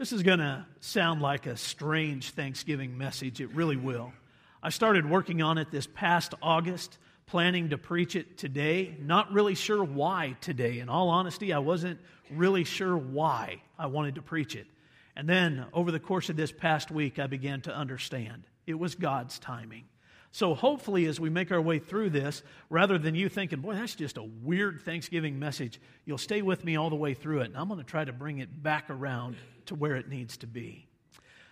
This is going to sound like a strange Thanksgiving message. It really will. I started working on it this past August, planning to preach it today. Not really sure why today. In all honesty, I wasn't really sure why I wanted to preach it. And then over the course of this past week, I began to understand it was God's timing. So, hopefully, as we make our way through this, rather than you thinking, boy, that's just a weird Thanksgiving message, you'll stay with me all the way through it. And I'm going to try to bring it back around to where it needs to be.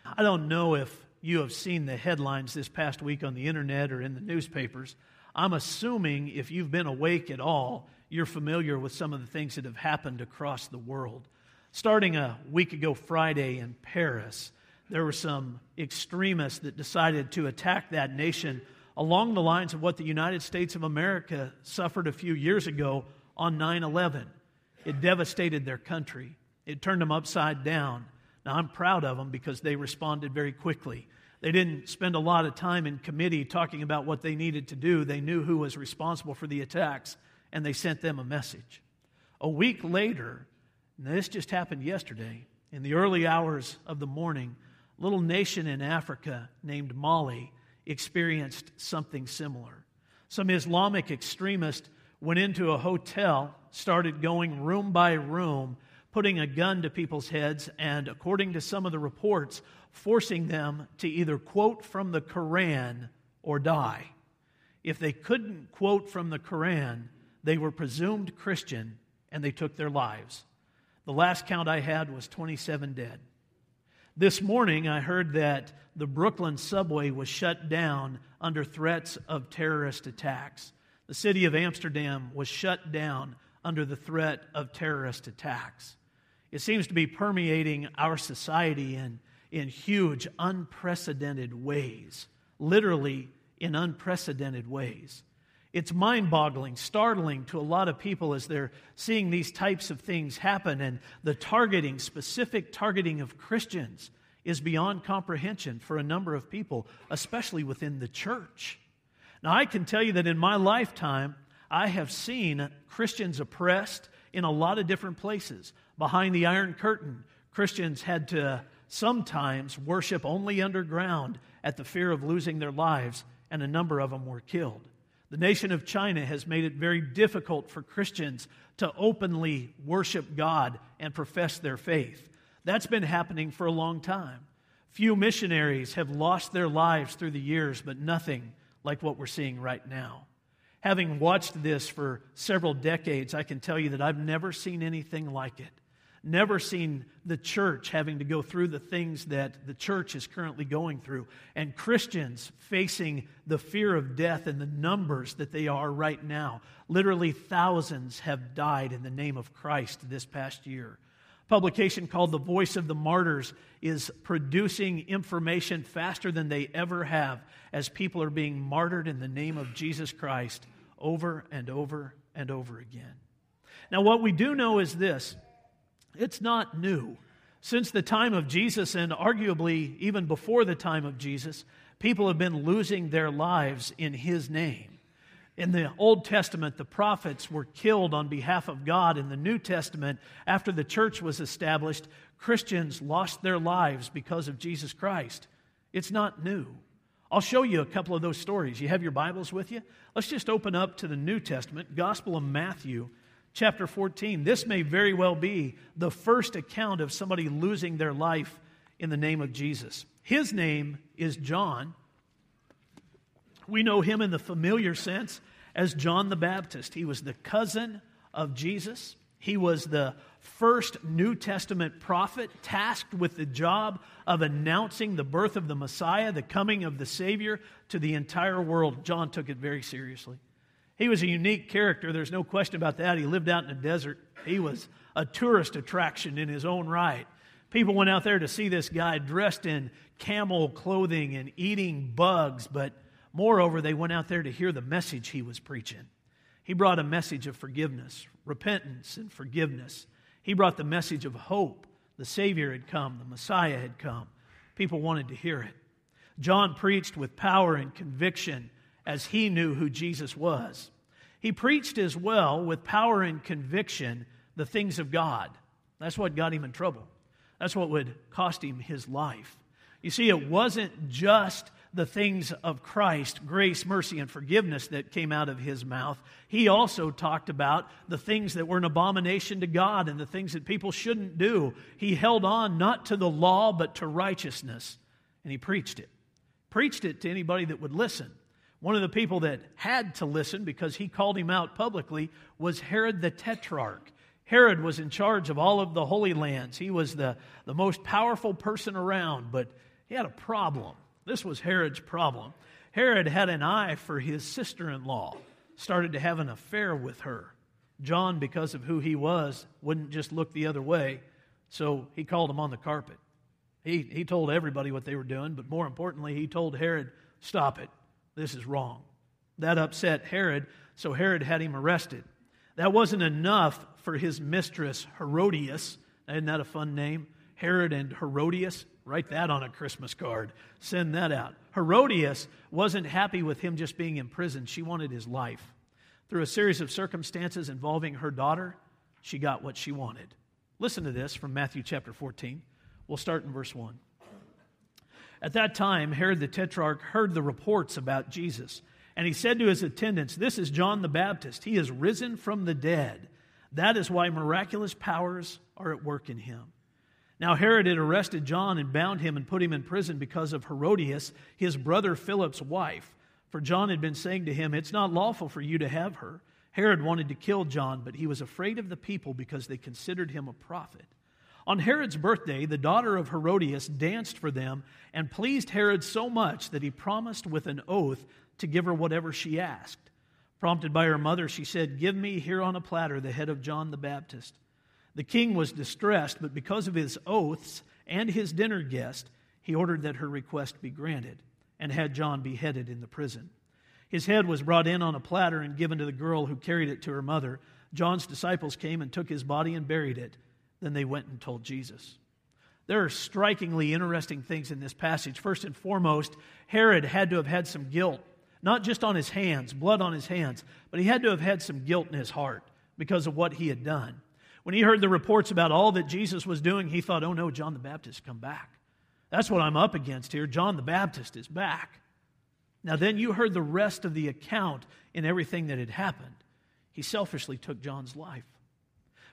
I don't know if you have seen the headlines this past week on the internet or in the newspapers. I'm assuming if you've been awake at all, you're familiar with some of the things that have happened across the world. Starting a week ago Friday in Paris, there were some extremists that decided to attack that nation along the lines of what the United States of America suffered a few years ago on 9 11. It devastated their country, it turned them upside down. Now, I'm proud of them because they responded very quickly. They didn't spend a lot of time in committee talking about what they needed to do. They knew who was responsible for the attacks, and they sent them a message. A week later, this just happened yesterday, in the early hours of the morning, a little nation in Africa named Mali experienced something similar. Some Islamic extremist went into a hotel, started going room by room, putting a gun to people's heads, and according to some of the reports, forcing them to either quote from the Koran or die. If they couldn't quote from the Koran, they were presumed Christian and they took their lives. The last count I had was 27 dead. This morning, I heard that the Brooklyn subway was shut down under threats of terrorist attacks. The city of Amsterdam was shut down under the threat of terrorist attacks. It seems to be permeating our society in, in huge, unprecedented ways, literally in unprecedented ways. It's mind boggling, startling to a lot of people as they're seeing these types of things happen. And the targeting, specific targeting of Christians, is beyond comprehension for a number of people, especially within the church. Now, I can tell you that in my lifetime, I have seen Christians oppressed in a lot of different places. Behind the Iron Curtain, Christians had to sometimes worship only underground at the fear of losing their lives, and a number of them were killed. The nation of China has made it very difficult for Christians to openly worship God and profess their faith. That's been happening for a long time. Few missionaries have lost their lives through the years, but nothing like what we're seeing right now. Having watched this for several decades, I can tell you that I've never seen anything like it never seen the church having to go through the things that the church is currently going through, and Christians facing the fear of death and the numbers that they are right now. Literally, thousands have died in the name of Christ this past year. publication called The Voice of the Martyrs is producing information faster than they ever have as people are being martyred in the name of Jesus Christ over and over and over again. Now, what we do know is this it's not new. Since the time of Jesus, and arguably even before the time of Jesus, people have been losing their lives in His name. In the Old Testament, the prophets were killed on behalf of God. In the New Testament, after the church was established, Christians lost their lives because of Jesus Christ. It's not new. I'll show you a couple of those stories. You have your Bibles with you? Let's just open up to the New Testament, Gospel of Matthew, chapter 14. This may very well be the first account of somebody losing their life in the name of Jesus. His name is John. We know him in the familiar sense as John the Baptist. He was the cousin of Jesus. He was the first New Testament prophet tasked with the job of announcing the birth of the Messiah, the coming of the Savior to the entire world. John took it very seriously. He was a unique character, there's no question about that. He lived out in the desert, he was a tourist attraction in his own right. People went out there to see this guy dressed in camel clothing and eating bugs, but moreover, they went out there to hear the message he was preaching. He brought a message of forgiveness, repentance, and forgiveness. He brought the message of hope. The Savior had come, the Messiah had come. People wanted to hear it. John preached with power and conviction as he knew who Jesus was. He preached as well with power and conviction the things of God. That's what got him in trouble. That's what would cost him his life. You see, it wasn't just the things of Christ, grace, mercy, and forgiveness that came out of his mouth. He also talked about the things that were an abomination to God and the things that people shouldn't do. He held on not to the law, but to righteousness, and he preached it. Preached it to anybody that would listen. One of the people that had to listen because he called him out publicly was Herod the Tetrarch. Herod was in charge of all of the Holy Lands. He was the, the most powerful person around, but he had a problem. This was Herod's problem. Herod had an eye for his sister in law, started to have an affair with her. John, because of who he was, wouldn't just look the other way, so he called him on the carpet. He, he told everybody what they were doing, but more importantly, he told Herod, Stop it. This is wrong. That upset Herod, so Herod had him arrested. That wasn't enough for his mistress, Herodias. Isn't that a fun name? Herod and Herodias. Write that on a Christmas card. Send that out. Herodias wasn't happy with him just being in prison. She wanted his life. Through a series of circumstances involving her daughter, she got what she wanted. Listen to this from Matthew chapter 14. We'll start in verse 1. At that time, Herod the Tetrarch heard the reports about Jesus, and he said to his attendants, This is John the Baptist. He is risen from the dead. That is why miraculous powers are at work in him. Now, Herod had arrested John and bound him and put him in prison because of Herodias, his brother Philip's wife. For John had been saying to him, It's not lawful for you to have her. Herod wanted to kill John, but he was afraid of the people because they considered him a prophet. On Herod's birthday, the daughter of Herodias danced for them and pleased Herod so much that he promised with an oath to give her whatever she asked. Prompted by her mother, she said, Give me here on a platter the head of John the Baptist. The king was distressed, but because of his oaths and his dinner guest, he ordered that her request be granted and had John beheaded in the prison. His head was brought in on a platter and given to the girl who carried it to her mother. John's disciples came and took his body and buried it. Then they went and told Jesus. There are strikingly interesting things in this passage. First and foremost, Herod had to have had some guilt, not just on his hands, blood on his hands, but he had to have had some guilt in his heart because of what he had done. When he heard the reports about all that Jesus was doing, he thought, oh no, John the Baptist come back. That's what I'm up against here. John the Baptist is back. Now, then you heard the rest of the account in everything that had happened. He selfishly took John's life.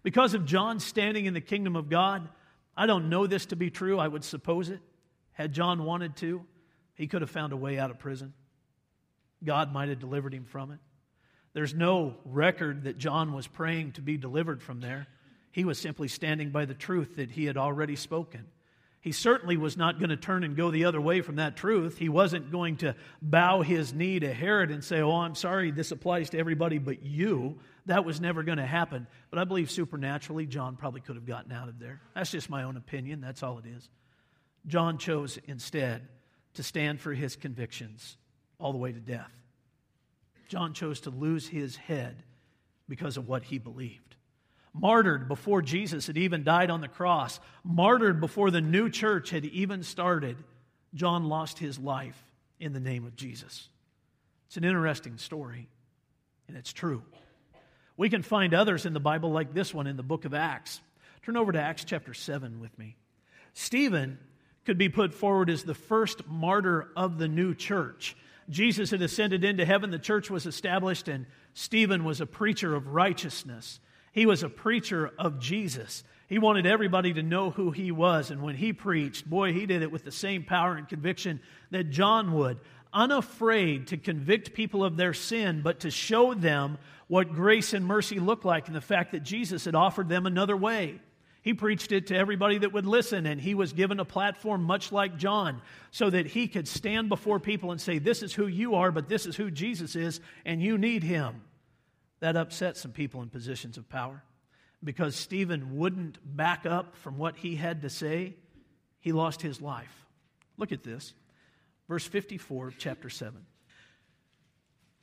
Because of John standing in the kingdom of God, I don't know this to be true. I would suppose it. Had John wanted to, he could have found a way out of prison. God might have delivered him from it. There's no record that John was praying to be delivered from there. He was simply standing by the truth that he had already spoken. He certainly was not going to turn and go the other way from that truth. He wasn't going to bow his knee to Herod and say, Oh, I'm sorry, this applies to everybody but you. That was never going to happen. But I believe supernaturally, John probably could have gotten out of there. That's just my own opinion. That's all it is. John chose instead to stand for his convictions all the way to death. John chose to lose his head because of what he believed martyred before Jesus had even died on the cross, martyred before the new church had even started, John lost his life in the name of Jesus. It's an interesting story, and it's true. We can find others in the Bible like this one in the book of Acts. Turn over to Acts chapter 7 with me. Stephen could be put forward as the first martyr of the new church. Jesus had ascended into heaven, the church was established, and Stephen was a preacher of righteousness. He was a preacher of Jesus. He wanted everybody to know who he was. And when he preached, boy, he did it with the same power and conviction that John would. Unafraid to convict people of their sin, but to show them what grace and mercy look like and the fact that Jesus had offered them another way. He preached it to everybody that would listen, and he was given a platform much like John so that he could stand before people and say, This is who you are, but this is who Jesus is, and you need him. That upset some people in positions of power. Because Stephen wouldn't back up from what he had to say, he lost his life. Look at this. Verse 54 chapter 7.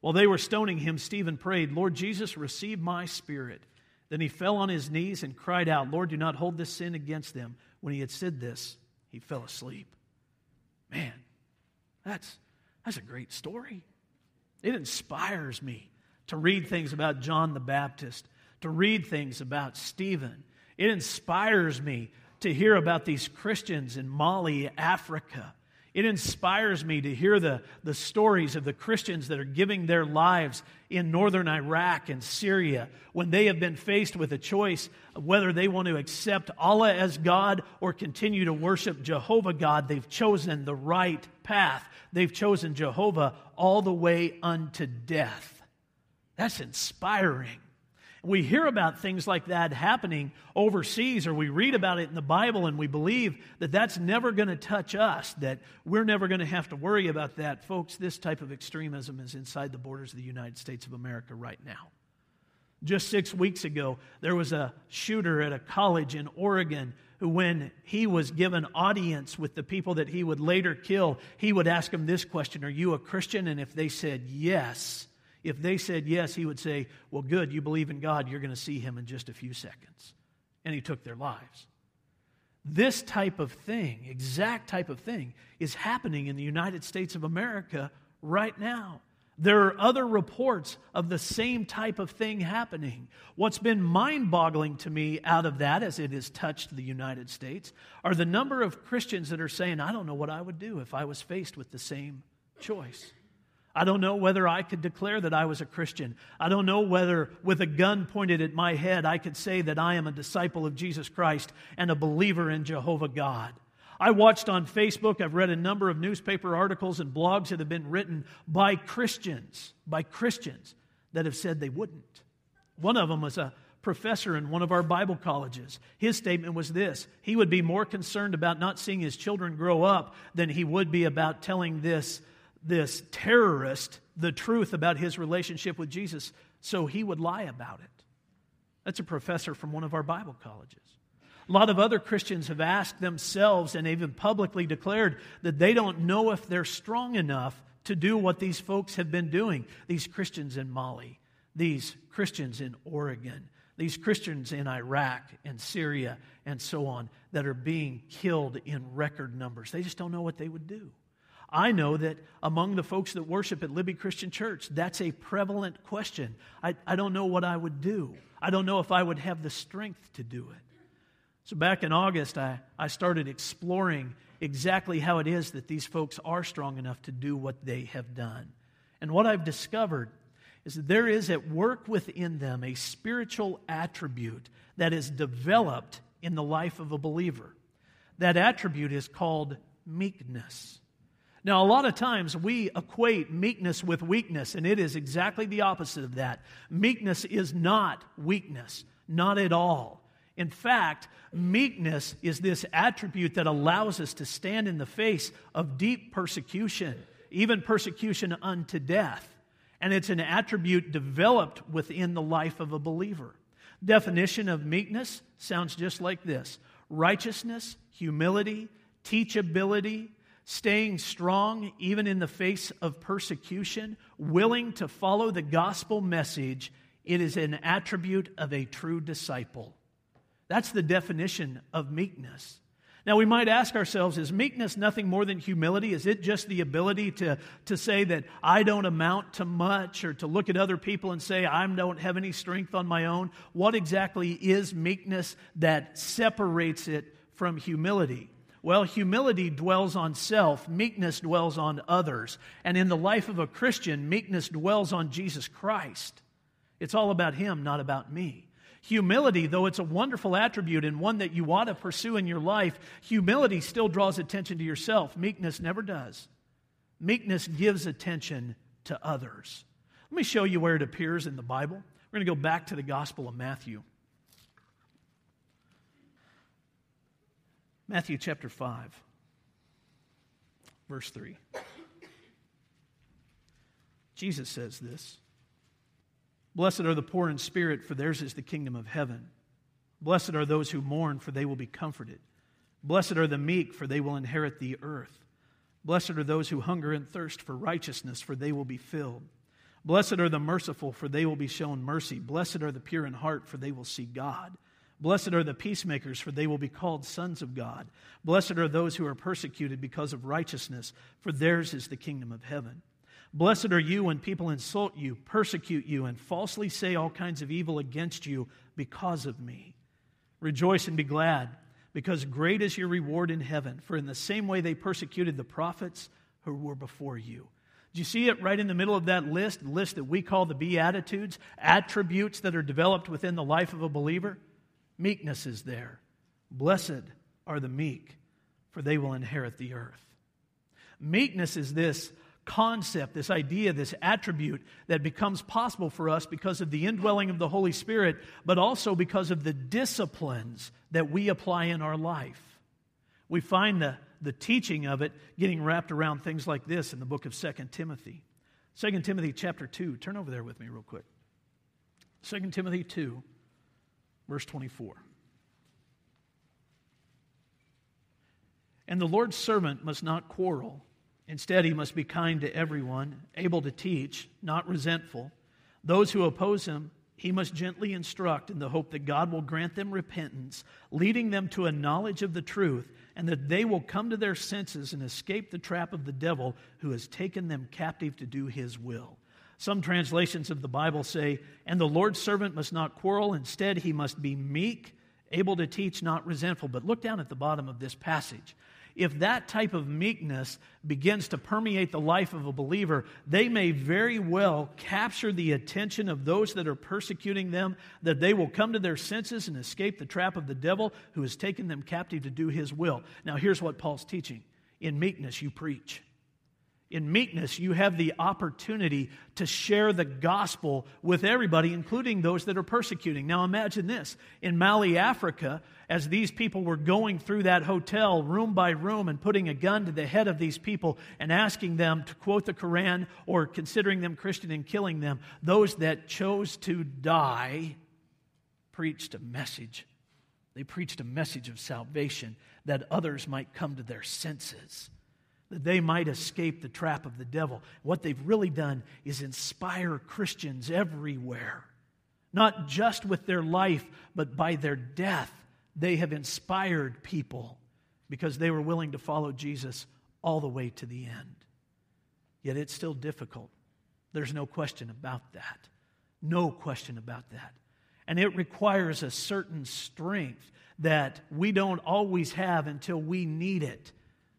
While they were stoning him, Stephen prayed, Lord Jesus, receive my spirit. Then he fell on his knees and cried out, Lord, do not hold this sin against them. When he had said this, he fell asleep. Man, that's, that's a great story. It inspires me to read things about John the Baptist, to read things about Stephen. It inspires me to hear about these Christians in Mali, Africa, it inspires me to hear the, the stories of the Christians that are giving their lives in northern Iraq and Syria when they have been faced with a choice of whether they want to accept Allah as God or continue to worship Jehovah God. They've chosen the right path. They've chosen Jehovah all the way unto death. That's inspiring we hear about things like that happening overseas, or we read about it in the Bible, and we believe that that's never going to touch us, that we're never going to have to worry about that. Folks, this type of extremism is inside the borders of the United States of America right now. Just six weeks ago, there was a shooter at a college in Oregon who, when he was given audience with the people that he would later kill, he would ask them this question Are you a Christian? And if they said yes, if they said yes, he would say, Well, good, you believe in God, you're going to see him in just a few seconds. And he took their lives. This type of thing, exact type of thing, is happening in the United States of America right now. There are other reports of the same type of thing happening. What's been mind boggling to me out of that, as it has touched the United States, are the number of Christians that are saying, I don't know what I would do if I was faced with the same choice. I don't know whether I could declare that I was a Christian. I don't know whether, with a gun pointed at my head, I could say that I am a disciple of Jesus Christ and a believer in Jehovah God. I watched on Facebook, I've read a number of newspaper articles and blogs that have been written by Christians, by Christians that have said they wouldn't. One of them was a professor in one of our Bible colleges. His statement was this He would be more concerned about not seeing his children grow up than he would be about telling this this terrorist the truth about his relationship with Jesus so he would lie about it. That's a professor from one of our Bible colleges. A lot of other Christians have asked themselves and even publicly declared that they don't know if they're strong enough to do what these folks have been doing. These Christians in Mali, these Christians in Oregon, these Christians in Iraq and Syria and so on that are being killed in record numbers. They just don't know what they would do. I know that among the folks that worship at Libby Christian Church, that's a prevalent question. I, I don't know what I would do. I don't know if I would have the strength to do it. So, back in August, I, I started exploring exactly how it is that these folks are strong enough to do what they have done. And what I've discovered is that there is at work within them a spiritual attribute that is developed in the life of a believer. That attribute is called meekness. Now, a lot of times we equate meekness with weakness, and it is exactly the opposite of that. Meekness is not weakness, not at all. In fact, meekness is this attribute that allows us to stand in the face of deep persecution, even persecution unto death. And it's an attribute developed within the life of a believer. Definition of meekness sounds just like this righteousness, humility, teachability, staying strong even in the face of persecution, willing to follow the gospel message, it is an attribute of a true disciple. That's the definition of meekness. Now, we might ask ourselves is meekness nothing more than humility? Is it just the ability to, to say that I don't amount to much or to look at other people and say I don't have any strength on my own? What exactly is meekness that separates it from humility? Well, humility dwells on self, meekness dwells on others. And in the life of a Christian, meekness dwells on Jesus Christ. It's all about Him, not about me. Humility, though it's a wonderful attribute and one that you ought to pursue in your life, humility still draws attention to yourself. Meekness never does. Meekness gives attention to others. Let me show you where it appears in the Bible. We're going to go back to the Gospel of Matthew. Matthew chapter 5, verse 3. Jesus says this Blessed are the poor in spirit, for theirs is the kingdom of heaven. Blessed are those who mourn, for they will be comforted. Blessed are the meek, for they will inherit the earth. Blessed are those who hunger and thirst for righteousness, for they will be filled. Blessed are the merciful, for they will be shown mercy. Blessed are the pure in heart, for they will see God. Blessed are the peacemakers, for they will be called sons of God. Blessed are those who are persecuted because of righteousness, for theirs is the kingdom of heaven. Blessed are you when people insult you, persecute you, and falsely say all kinds of evil against you because of me. Rejoice and be glad because great is your reward in heaven. For in the same way they persecuted the prophets who were before you. Do you see it right in the middle of that list, the list that we call the Beatitudes, attributes that are developed within the life of a believer? Meekness is there. Blessed are the meek, for they will inherit the earth. Meekness is this concept, this idea, this attribute that becomes possible for us because of the indwelling of the Holy Spirit, but also because of the disciplines that we apply in our life. We find the, the teaching of it getting wrapped around things like this in the book of 2 Timothy. 2 Timothy chapter 2. Turn over there with me real quick. 2 Timothy 2, verse 24. And the Lord's servant must not quarrel Instead, he must be kind to everyone, able to teach, not resentful. Those who oppose him, he must gently instruct in the hope that God will grant them repentance, leading them to a knowledge of the truth, and that they will come to their senses and escape the trap of the devil who has taken them captive to do his will. Some translations of the Bible say, And the Lord's servant must not quarrel, instead, he must be meek, able to teach, not resentful. But look down at the bottom of this passage if that type of meekness begins to permeate the life of a believer, they may very well capture the attention of those that are persecuting them, that they will come to their senses and escape the trap of the devil who has taken them captive to do his will. Now, here's what Paul's teaching in meekness, you preach. In meekness, you have the opportunity to share the gospel with everybody, including those that are persecuting. Now, imagine this. In Mali, Africa, as these people were going through that hotel room by room and putting a gun to the head of these people and asking them to quote the Quran or considering them Christian and killing them, those that chose to die preached a message. They preached a message of salvation that others might come to their senses that they might escape the trap of the devil. What they've really done is inspire Christians everywhere, not just with their life, but by their death. They have inspired people because they were willing to follow Jesus all the way to the end. Yet it's still difficult. There's no question about that. No question about that. And it requires a certain strength that we don't always have until we need it.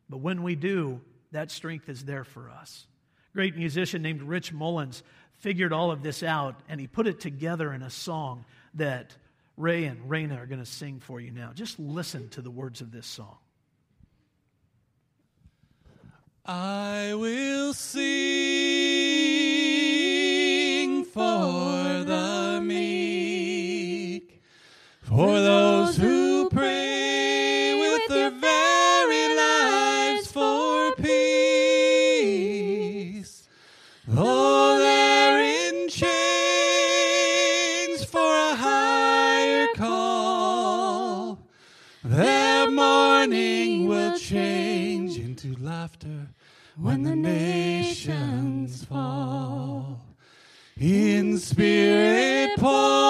But when we do, that strength is there for us. A great musician named Rich Mullins figured all of this out and he put it together in a song that Ray and Raina are going to sing for you now. Just listen to the words of this song. I will sing for the meek, for those when the nations fall. In spirit poor,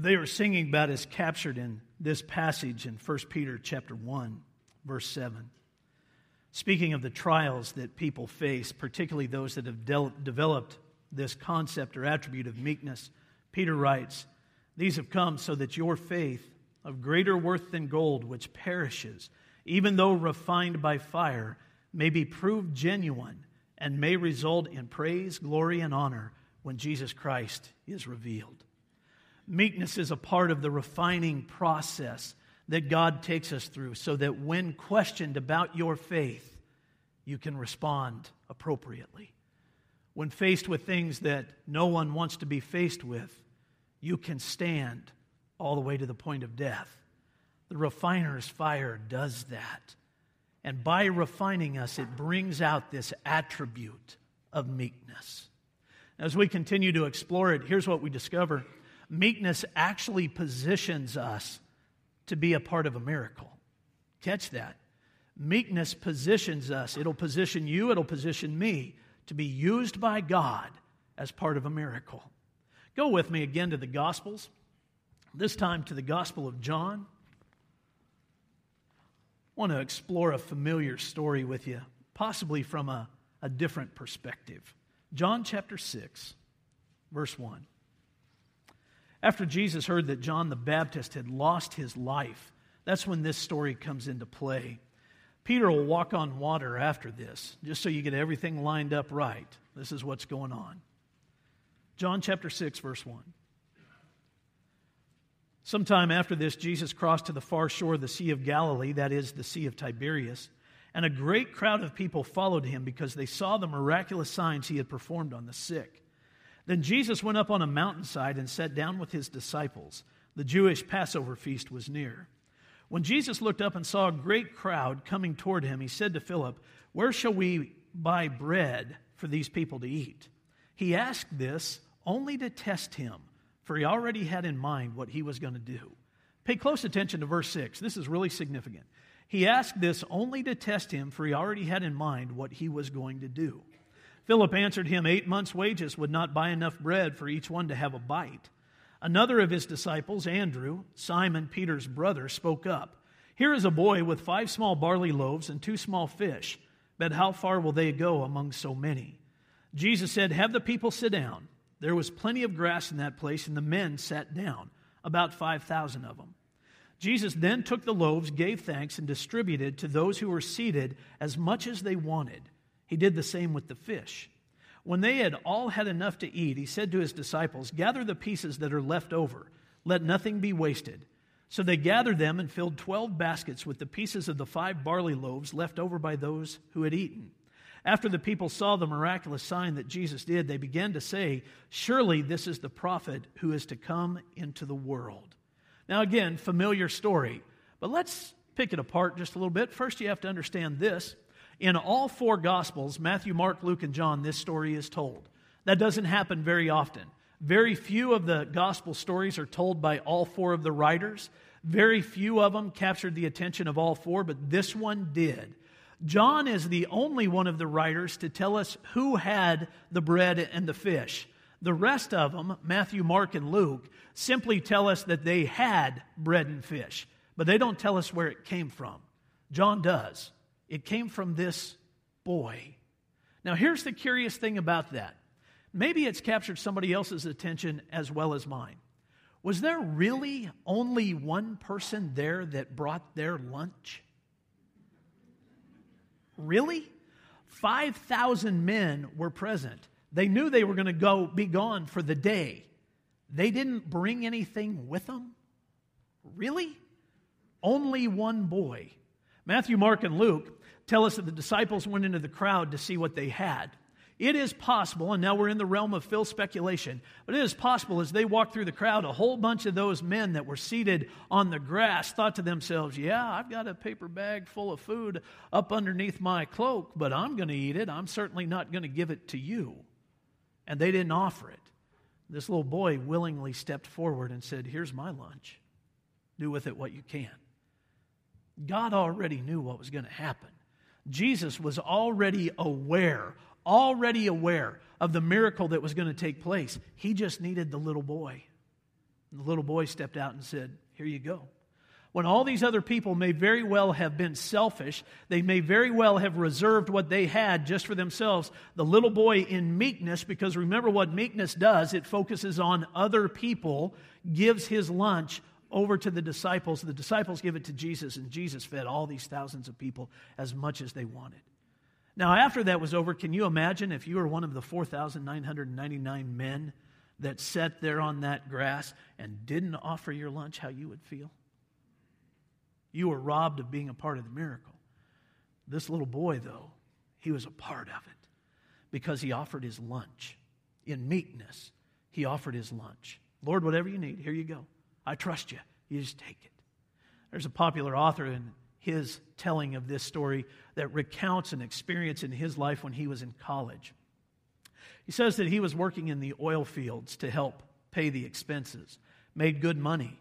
What they were singing about is captured in this passage in 1 Peter chapter 1, verse 7. Speaking of the trials that people face, particularly those that have del- developed this concept or attribute of meekness, Peter writes, These have come so that your faith, of greater worth than gold, which perishes, even though refined by fire, may be proved genuine and may result in praise, glory, and honor when Jesus Christ is revealed. Meekness is a part of the refining process that God takes us through so that when questioned about your faith, you can respond appropriately. When faced with things that no one wants to be faced with, you can stand all the way to the point of death. The refiner's fire does that. And by refining us, it brings out this attribute of meekness. As we continue to explore it, here's what we discover meekness actually positions us to be a part of a miracle. Catch that. Meekness positions us, it'll position you, it'll position me to be used by God as part of a miracle. Go with me again to the Gospels, this time to the Gospel of John. I want to explore a familiar story with you, possibly from a, a different perspective. John chapter 6, verse 1. After Jesus heard that John the Baptist had lost his life, that's when this story comes into play. Peter will walk on water after this, just so you get everything lined up right. This is what's going on. John chapter 6, verse 1. Sometime after this, Jesus crossed to the far shore of the Sea of Galilee, that is, the Sea of Tiberias, and a great crowd of people followed him because they saw the miraculous signs he had performed on the sick. Then Jesus went up on a mountainside and sat down with his disciples. The Jewish Passover feast was near. When Jesus looked up and saw a great crowd coming toward him, he said to Philip, Where shall we buy bread for these people to eat? He asked this only to test him, for he already had in mind what he was going to do. Pay close attention to verse 6. This is really significant. He asked this only to test him, for he already had in mind what he was going to do. Philip answered him, Eight months' wages would not buy enough bread for each one to have a bite. Another of his disciples, Andrew, Simon Peter's brother, spoke up. Here is a boy with five small barley loaves and two small fish, but how far will they go among so many? Jesus said, Have the people sit down. There was plenty of grass in that place, and the men sat down, about 5,000 of them. Jesus then took the loaves, gave thanks, and distributed to those who were seated as much as they wanted. He did the same with the fish. When they had all had enough to eat, he said to his disciples, Gather the pieces that are left over, let nothing be wasted. So they gathered them and filled twelve baskets with the pieces of the five barley loaves left over by those who had eaten. After the people saw the miraculous sign that Jesus did, they began to say, Surely this is the prophet who is to come into the world. Now, again, familiar story, but let's pick it apart just a little bit. First, you have to understand this. In all four Gospels Matthew, Mark, Luke, and John this story is told. That doesn't happen very often. Very few of the Gospel stories are told by all four of the writers. Very few of them captured the attention of all four, but this one did. John is the only one of the writers to tell us who had the bread and the fish. The rest of them, Matthew, Mark, and Luke, simply tell us that they had bread and fish, but they don't tell us where it came from. John does. It came from this boy. Now, here's the curious thing about that. Maybe it's captured somebody else's attention as well as mine. Was there really only one person there that brought their lunch? Really? 5,000 men were present. They knew they were going to go be gone for the day. They didn't bring anything with them? Really? Only one boy. Matthew, Mark, and Luke tell us that the disciples went into the crowd to see what they had. It is possible, and now we're in the realm of Phil speculation, but it is possible as they walked through the crowd, a whole bunch of those men that were seated on the grass thought to themselves, Yeah, I've got a paper bag full of food up underneath my cloak, but I'm going to eat it. I'm certainly not going to give it to you. And they didn't offer it. This little boy willingly stepped forward and said, Here's my lunch. Do with it what you can. God already knew what was going to happen. Jesus was already aware already aware of the miracle that was going to take place. He just needed the little boy. And the little boy stepped out and said, Here you go. When all these other people may very well have been selfish, they may very well have reserved what they had just for themselves. The little boy in meekness, because remember what meekness does, it focuses on other people, gives his lunch over to the disciples. The disciples give it to Jesus, and Jesus fed all these thousands of people as much as they wanted. Now, after that was over, can you imagine if you were one of the 4,999 men that sat there on that grass and didn't offer your lunch, how you would feel? You were robbed of being a part of the miracle. This little boy, though, he was a part of it because he offered his lunch. In meekness, he offered his lunch. Lord, whatever you need, here you go. I trust you. You just take it. There's a popular author in his telling of this story that recounts an experience in his life when he was in college. He says that he was working in the oil fields to help pay the expenses, made good money.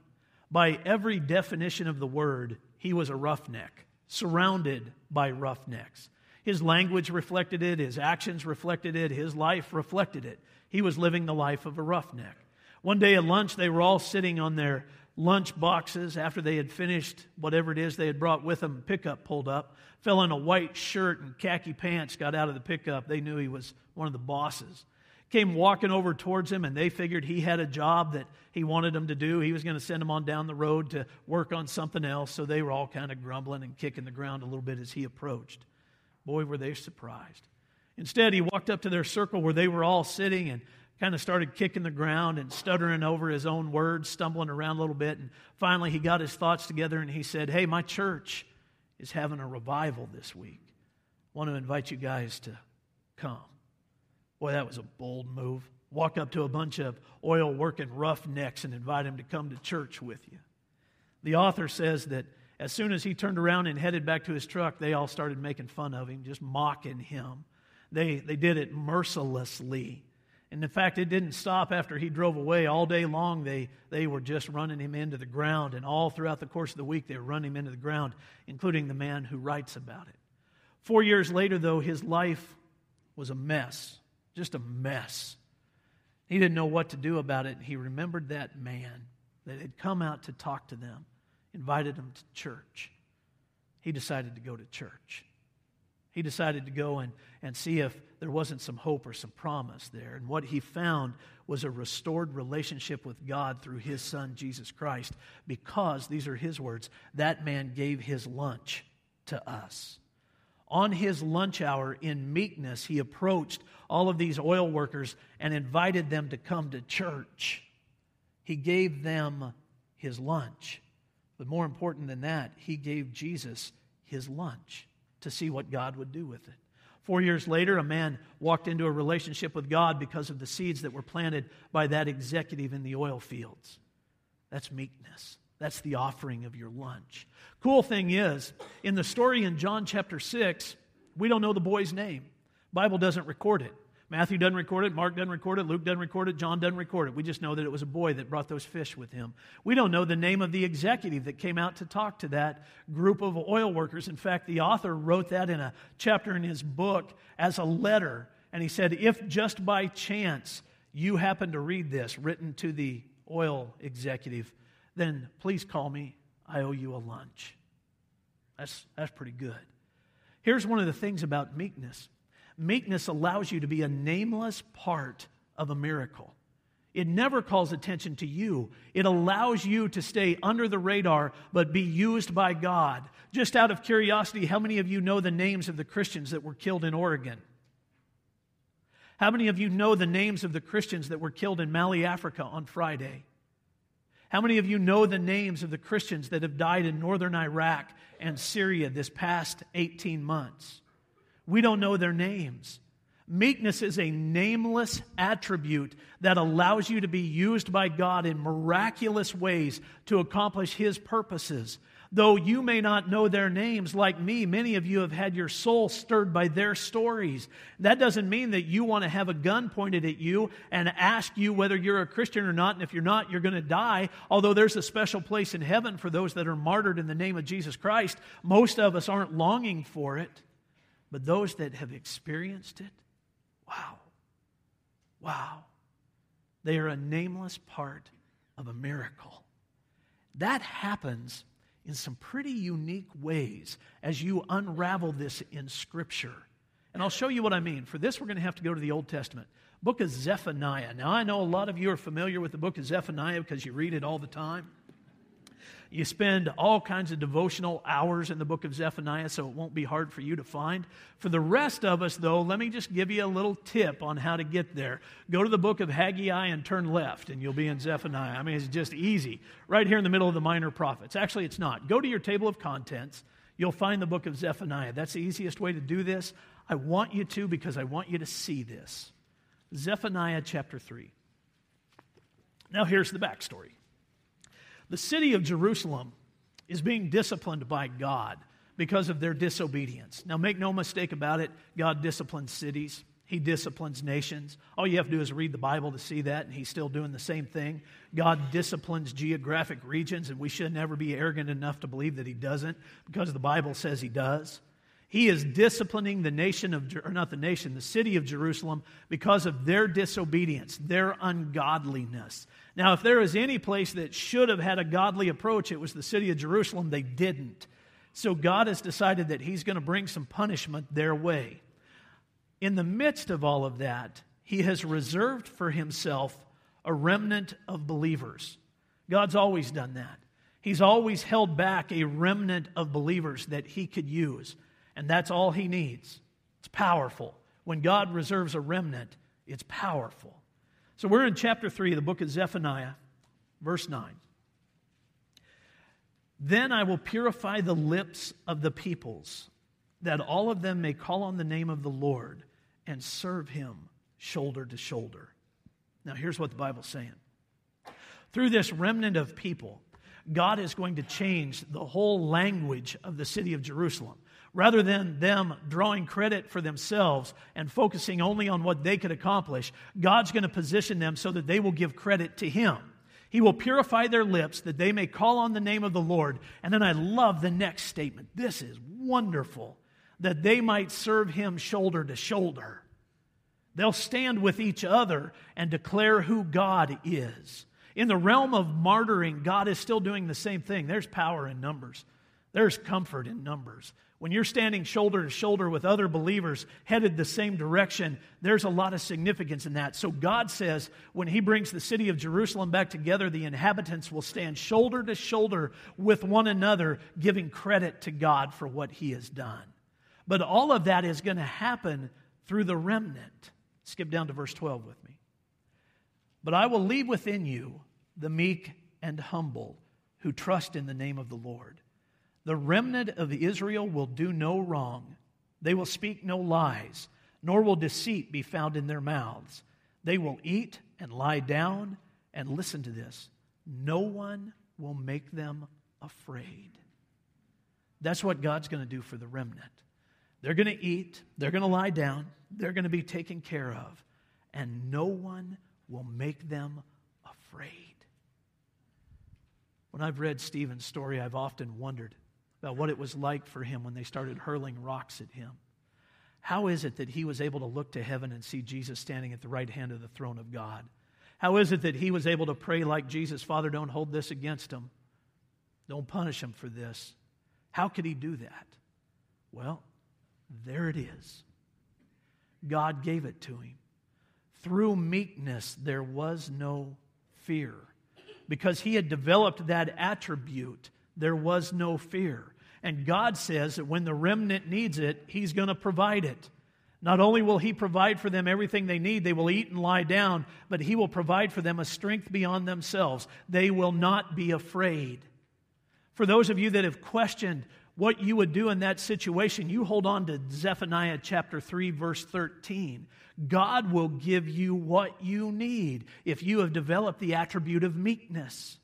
By every definition of the word, he was a roughneck, surrounded by roughnecks. His language reflected it, his actions reflected it, his life reflected it. He was living the life of a roughneck. One day at lunch, they were all sitting on their lunch boxes after they had finished whatever it is they had brought with them. Pickup pulled up. Fell in a white shirt and khaki pants got out of the pickup. They knew he was one of the bosses. Came walking over towards him, and they figured he had a job that he wanted them to do. He was going to send them on down the road to work on something else. So they were all kind of grumbling and kicking the ground a little bit as he approached. Boy, were they surprised. Instead, he walked up to their circle where they were all sitting and kind of started kicking the ground and stuttering over his own words, stumbling around a little bit. And finally, he got his thoughts together and he said, Hey, my church is having a revival this week. I want to invite you guys to come. Boy, that was a bold move. Walk up to a bunch of oil working roughnecks and invite them to come to church with you. The author says that as soon as he turned around and headed back to his truck, they all started making fun of him, just mocking him. They, they did it mercilessly. And in fact, it didn't stop after he drove away. All day long, they, they were just running him into the ground. And all throughout the course of the week, they were running him into the ground, including the man who writes about it. Four years later, though, his life was a mess, just a mess. He didn't know what to do about it. He remembered that man that had come out to talk to them, invited them to church. He decided to go to church. He decided to go and, and see if there wasn't some hope or some promise there. And what he found was a restored relationship with God through his son, Jesus Christ, because, these are his words, that man gave his lunch to us. On his lunch hour, in meekness, he approached all of these oil workers and invited them to come to church. He gave them his lunch. But more important than that, he gave Jesus his lunch to see what God would do with it. Four years later, a man walked into a relationship with God because of the seeds that were planted by that executive in the oil fields. That's meekness. That's the offering of your lunch. Cool thing is, in the story in John chapter 6, we don't know the boy's name. Bible doesn't record it. Matthew doesn't record it, Mark doesn't record it, Luke doesn't record it, John doesn't record it. We just know that it was a boy that brought those fish with him. We don't know the name of the executive that came out to talk to that group of oil workers. In fact, the author wrote that in a chapter in his book as a letter. And he said, if just by chance you happen to read this written to the oil executive, then please call me. I owe you a lunch. That's, that's pretty good. Here's one of the things about meekness meekness allows you to be a nameless part of a miracle. It never calls attention to you. It allows you to stay under the radar but be used by God. Just out of curiosity, how many of you know the names of the Christians that were killed in Oregon? How many of you know the names of the Christians that were killed in Mali, Africa on Friday? How many of you know the names of the Christians that have died in northern Iraq and Syria this past 18 months? We don't know their names. Meekness is a nameless attribute that allows you to be used by God in miraculous ways to accomplish His purposes. Though you may not know their names, like me, many of you have had your soul stirred by their stories. That doesn't mean that you want to have a gun pointed at you and ask you whether you're a Christian or not, and if you're not, you're going to die. Although there's a special place in heaven for those that are martyred in the name of Jesus Christ, most of us aren't longing for it. But those that have experienced it, wow, wow, they are a nameless part of a miracle. That happens in some pretty unique ways as you unravel this in Scripture. And I'll show you what I mean. For this, we're going to have to go to the Old Testament. Book of Zephaniah. Now, I know a lot of you are familiar with the book of Zephaniah because you read it all the time. You spend all kinds of devotional hours in the book of Zephaniah, so it won't be hard for you to find. For the rest of us, though, let me just give you a little tip on how to get there. Go to the book of Haggai and turn left, and you'll be in Zephaniah. I mean, it's just easy. Right here in the middle of the minor prophets. Actually, it's not. Go to your table of contents. You'll find the book of Zephaniah. That's the easiest way to do this. I want you to because I want you to see this. Zephaniah chapter 3. Now, here's the backstory the city of Jerusalem is being disciplined by God because of their disobedience. Now, make no mistake about it, God disciplines cities. He disciplines nations. All you have to do is read the Bible to see that, and He's still doing the same thing. God disciplines geographic regions, and we should never be arrogant enough to believe that He doesn't, because the Bible says He does. He is disciplining the nation of, or not the nation, the city of Jerusalem because of their disobedience, their ungodliness. Now, if there is any place that should have had a godly approach, it was the city of Jerusalem. They didn't. So God has decided that He's going to bring some punishment their way. In the midst of all of that, He has reserved for Himself a remnant of believers. God's always done that. He's always held back a remnant of believers that He could use. And that's all he needs. It's powerful. When God reserves a remnant, it's powerful. So we're in chapter 3 of the book of Zephaniah, verse 9. Then I will purify the lips of the peoples, that all of them may call on the name of the Lord and serve him shoulder to shoulder. Now, here's what the Bible's saying. Through this remnant of people, God is going to change the whole language of the city of Jerusalem. Rather than them drawing credit for themselves and focusing only on what they could accomplish, God's going to position them so that they will give credit to Him. He will purify their lips that they may call on the name of the Lord. And then I love the next statement. This is wonderful that they might serve Him shoulder to shoulder. They'll stand with each other and declare who God is. In the realm of martyring, God is still doing the same thing. There's power in numbers, there's comfort in numbers. When you're standing shoulder to shoulder with other believers headed the same direction, there's a lot of significance in that. So God says when He brings the city of Jerusalem back together, the inhabitants will stand shoulder to shoulder with one another, giving credit to God for what He has done. But all of that is going to happen through the remnant. Skip down to verse 12 with me. But I will leave within you the meek and humble who trust in the name of the Lord. The remnant of Israel will do no wrong. They will speak no lies, nor will deceit be found in their mouths. They will eat and lie down, and listen to this no one will make them afraid. That's what God's going to do for the remnant. They're going to eat, they're going to lie down, they're going to be taken care of, and no one will make them afraid. When I've read Stephen's story, I've often wondered about what it was like for him when they started hurling rocks at him. How is it that he was able to look to heaven and see Jesus standing at the right hand of the throne of God? How is it that he was able to pray like Jesus, Father, don't hold this against him? Don't punish him for this. How could he do that? Well, there it is. God gave it to him. Through meekness, there was no fear. Because he had developed that attribute there was no fear. And God says that when the remnant needs it, He's going to provide it. Not only will He provide for them everything they need, they will eat and lie down, but He will provide for them a strength beyond themselves. They will not be afraid. For those of you that have questioned what you would do in that situation, you hold on to Zephaniah chapter 3, verse 13. God will give you what you need if you have developed the attribute of meekness.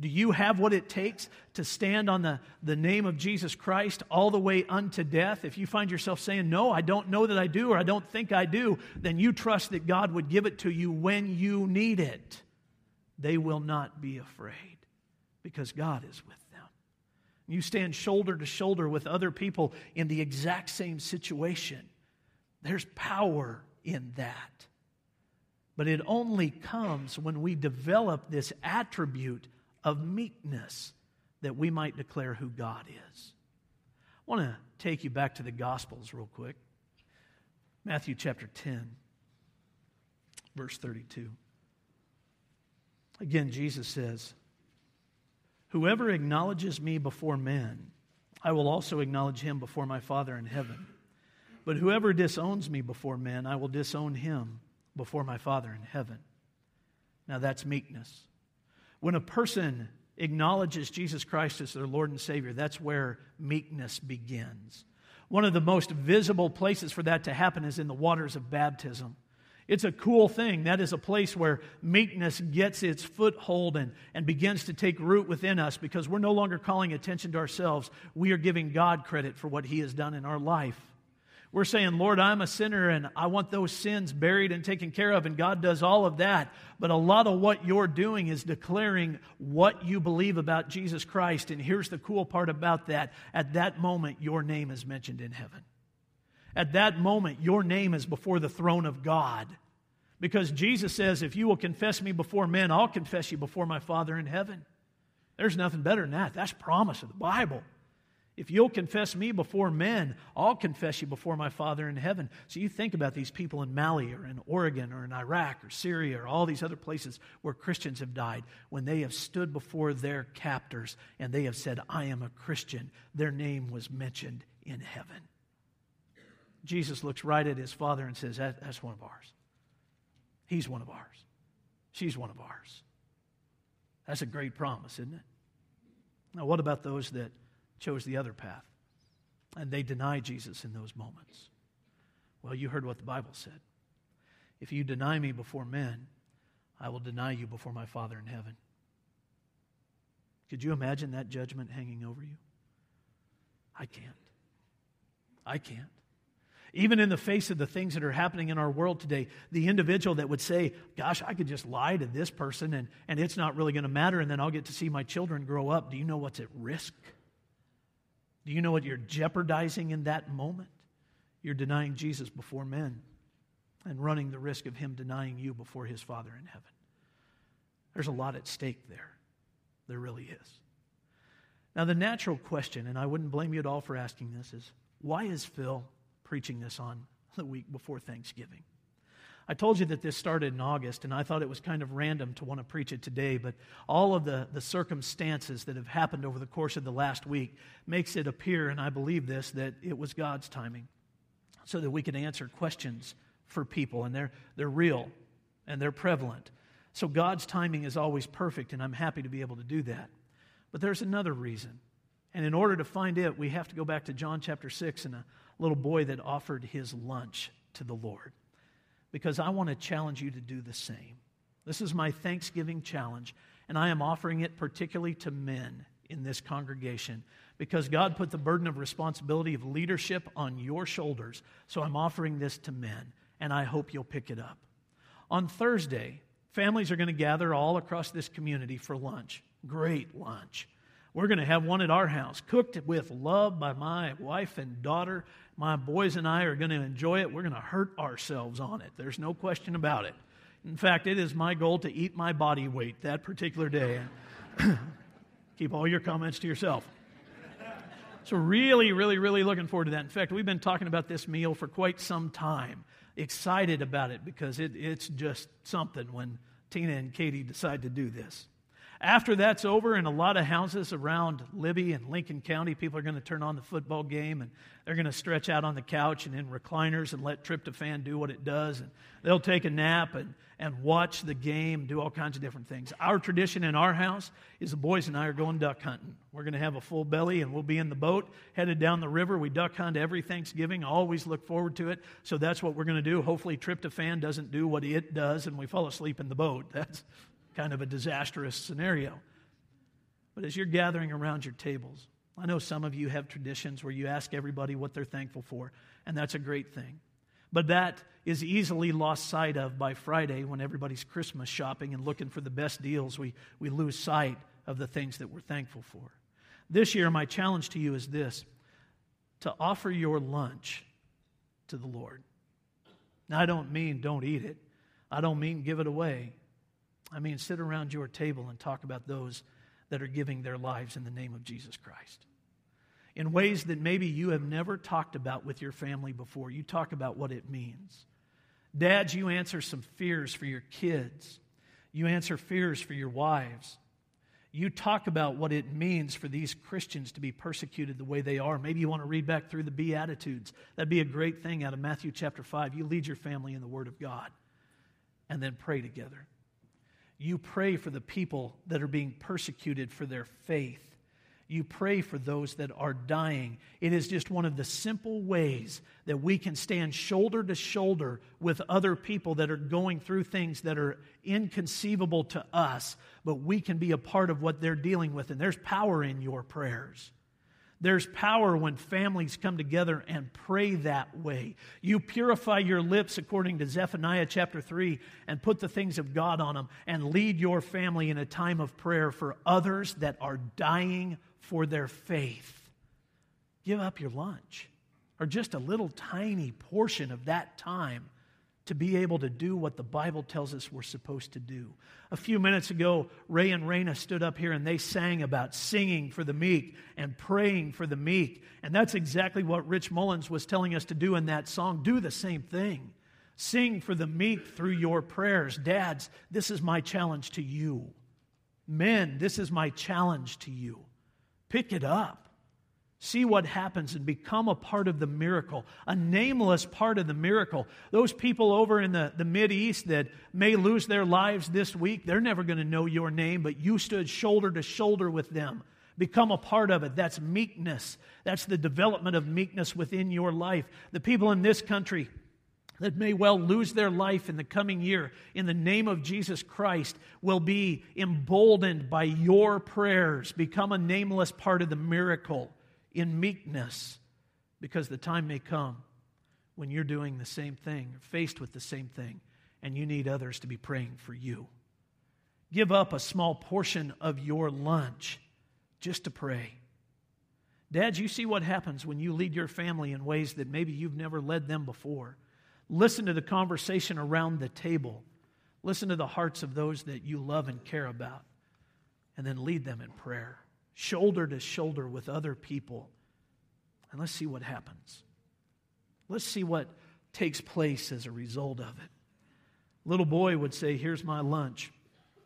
Do you have what it takes to stand on the, the name of Jesus Christ all the way unto death? If you find yourself saying, No, I don't know that I do, or I don't think I do, then you trust that God would give it to you when you need it. They will not be afraid because God is with them. You stand shoulder to shoulder with other people in the exact same situation. There's power in that. But it only comes when we develop this attribute of meekness that we might declare who God is. I want to take you back to the Gospels real quick. Matthew chapter 10, verse 32. Again, Jesus says, Whoever acknowledges me before men, I will also acknowledge him before my Father in heaven. But whoever disowns me before men, I will disown him before my Father in heaven. Now that's meekness. When a person acknowledges Jesus Christ as their Lord and Savior, that's where meekness begins. One of the most visible places for that to happen is in the waters of baptism. It's a cool thing. That is a place where meekness gets its foothold and, and begins to take root within us because we're no longer calling attention to ourselves. We are giving God credit for what He has done in our life. We're saying, Lord, I'm a sinner and I want those sins buried and taken care of, and God does all of that. But a lot of what you're doing is declaring what you believe about Jesus Christ. And here's the cool part about that at that moment, your name is mentioned in heaven. At that moment, your name is before the throne of God. Because Jesus says, if you will confess me before men, I'll confess you before my Father in heaven. There's nothing better than that. That's promise of the Bible. If you'll confess me before men, I'll confess you before my Father in heaven. So you think about these people in Mali or in Oregon or in Iraq or Syria or all these other places where Christians have died. When they have stood before their captors and they have said, I am a Christian, their name was mentioned in heaven. Jesus looks right at his Father and says, that, That's one of ours. He's one of ours. She's one of ours. That's a great promise, isn't it? Now, what about those that chose the other path. And they deny Jesus in those moments. Well, you heard what the Bible said. If you deny me before men, I will deny you before my Father in heaven. Could you imagine that judgment hanging over you? I can't. I can't. Even in the face of the things that are happening in our world today, the individual that would say, Gosh, I could just lie to this person and, and it's not really going to matter, and then I'll get to see my children grow up. Do you know what's at risk? Do you know what you're jeopardizing in that moment? You're denying Jesus before men and running the risk of him denying you before his Father in heaven. There's a lot at stake there. There really is. Now, the natural question, and I wouldn't blame you at all for asking this, is why is Phil preaching this on the week before Thanksgiving? I told you that this started in August, and I thought it was kind of random to want to preach it today, but all of the, the circumstances that have happened over the course of the last week makes it appear, and I believe this, that it was God's timing so that we could answer questions for people, and they're, they're real and they're prevalent. So God's timing is always perfect, and I'm happy to be able to do that. But there's another reason. And in order to find it, we have to go back to John chapter 6 and a little boy that offered his lunch to the Lord because I want to challenge you to do the same. This is my Thanksgiving challenge, and I am offering it particularly to men in this congregation because God put the burden of responsibility of leadership on your shoulders. So I'm offering this to men, and I hope you'll pick it up. On Thursday, families are going to gather all across this community for lunch. Great lunch. We're going to have one at our house, cooked with love by my wife and daughter my boys and I are going to enjoy it. We're going to hurt ourselves on it. There's no question about it. In fact, it is my goal to eat my body weight that particular day. Keep all your comments to yourself. So, really, really, really looking forward to that. In fact, we've been talking about this meal for quite some time. Excited about it because it, it's just something when Tina and Katie decide to do this. After that's over, in a lot of houses around Libby and Lincoln County, people are going to turn on the football game and they're going to stretch out on the couch and in recliners and let tryptophan do what it does. And they'll take a nap and, and watch the game, do all kinds of different things. Our tradition in our house is the boys and I are going duck hunting. We're going to have a full belly and we'll be in the boat headed down the river. We duck hunt every Thanksgiving. I always look forward to it. So that's what we're going to do. Hopefully, tryptophan doesn't do what it does and we fall asleep in the boat. That's kind of a disastrous scenario. But as you're gathering around your tables, I know some of you have traditions where you ask everybody what they're thankful for, and that's a great thing. But that is easily lost sight of by Friday when everybody's Christmas shopping and looking for the best deals. We, we lose sight of the things that we're thankful for. This year, my challenge to you is this to offer your lunch to the Lord. Now, I don't mean don't eat it, I don't mean give it away. I mean, sit around your table and talk about those that are giving their lives in the name of Jesus Christ. In ways that maybe you have never talked about with your family before. You talk about what it means. Dads, you answer some fears for your kids. You answer fears for your wives. You talk about what it means for these Christians to be persecuted the way they are. Maybe you want to read back through the Beatitudes. That'd be a great thing out of Matthew chapter 5. You lead your family in the Word of God and then pray together. You pray for the people that are being persecuted for their faith you pray for those that are dying. It is just one of the simple ways that we can stand shoulder to shoulder with other people that are going through things that are inconceivable to us, but we can be a part of what they're dealing with. And there's power in your prayers. There's power when families come together and pray that way. You purify your lips according to Zephaniah chapter 3 and put the things of God on them and lead your family in a time of prayer for others that are dying for their faith. Give up your lunch or just a little tiny portion of that time to be able to do what the Bible tells us we're supposed to do. A few minutes ago, Ray and Raina stood up here and they sang about singing for the meek and praying for the meek. And that's exactly what Rich Mullins was telling us to do in that song. Do the same thing. Sing for the meek through your prayers. Dads, this is my challenge to you. Men, this is my challenge to you. Pick it up. See what happens and become a part of the miracle, a nameless part of the miracle. Those people over in the, the East that may lose their lives this week, they're never going to know your name, but you stood shoulder to shoulder with them. Become a part of it. That's meekness. That's the development of meekness within your life. The people in this country, that may well lose their life in the coming year in the name of Jesus Christ will be emboldened by your prayers, become a nameless part of the miracle in meekness, because the time may come when you're doing the same thing, faced with the same thing, and you need others to be praying for you. Give up a small portion of your lunch just to pray. Dads, you see what happens when you lead your family in ways that maybe you've never led them before. Listen to the conversation around the table. Listen to the hearts of those that you love and care about. And then lead them in prayer, shoulder to shoulder with other people. And let's see what happens. Let's see what takes place as a result of it. Little boy would say, Here's my lunch.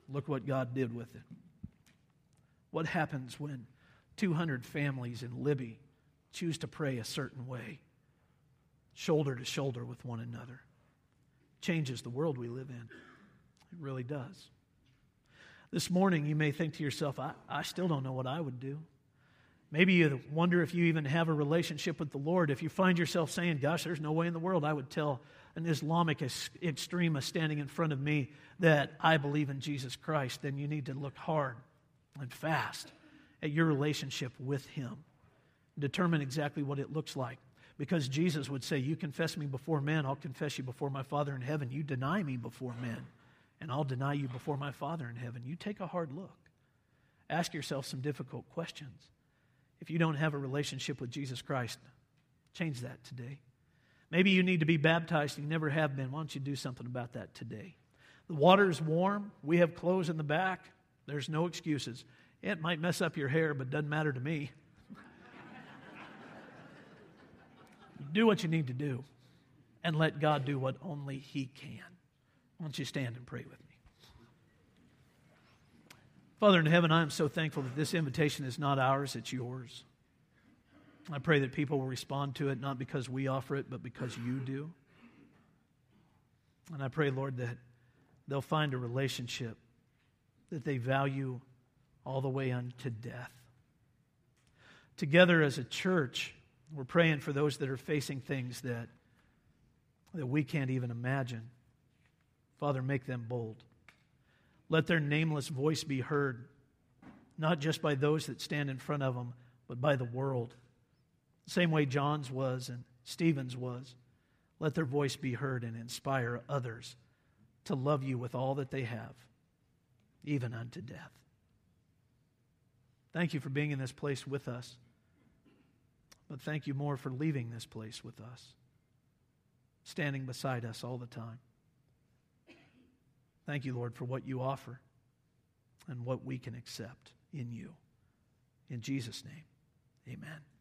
Look what God did with it. What happens when 200 families in Libby choose to pray a certain way? shoulder to shoulder with one another. Changes the world we live in. It really does. This morning, you may think to yourself, I, I still don't know what I would do. Maybe you wonder if you even have a relationship with the Lord. If you find yourself saying, Gosh, there's no way in the world I would tell an Islamic extremist standing in front of me that I believe in Jesus Christ, then you need to look hard and fast at your relationship with Him. Determine exactly what it looks like. Because Jesus would say, You confess me before men, I'll confess you before my Father in heaven. You deny me before men, and I'll deny you before my Father in heaven. You take a hard look. Ask yourself some difficult questions. If you don't have a relationship with Jesus Christ, change that today. Maybe you need to be baptized and you never have been. Why don't you do something about that today? The water is warm. We have clothes in the back. There's no excuses. It might mess up your hair, but doesn't matter to me. do what you need to do and let God do what only He can. Why don't you stand and pray with me? Father in heaven, I am so thankful that this invitation is not ours, it's yours. I pray that people will respond to it not because we offer it, but because you do. And I pray, Lord, that they'll find a relationship that they value all the way unto death. Together as a church, we're praying for those that are facing things that, that we can't even imagine. Father, make them bold. Let their nameless voice be heard, not just by those that stand in front of them, but by the world. The same way John's was and Stephen's was. Let their voice be heard and inspire others to love you with all that they have, even unto death. Thank you for being in this place with us. But thank you more for leaving this place with us, standing beside us all the time. Thank you, Lord, for what you offer and what we can accept in you. In Jesus' name, amen.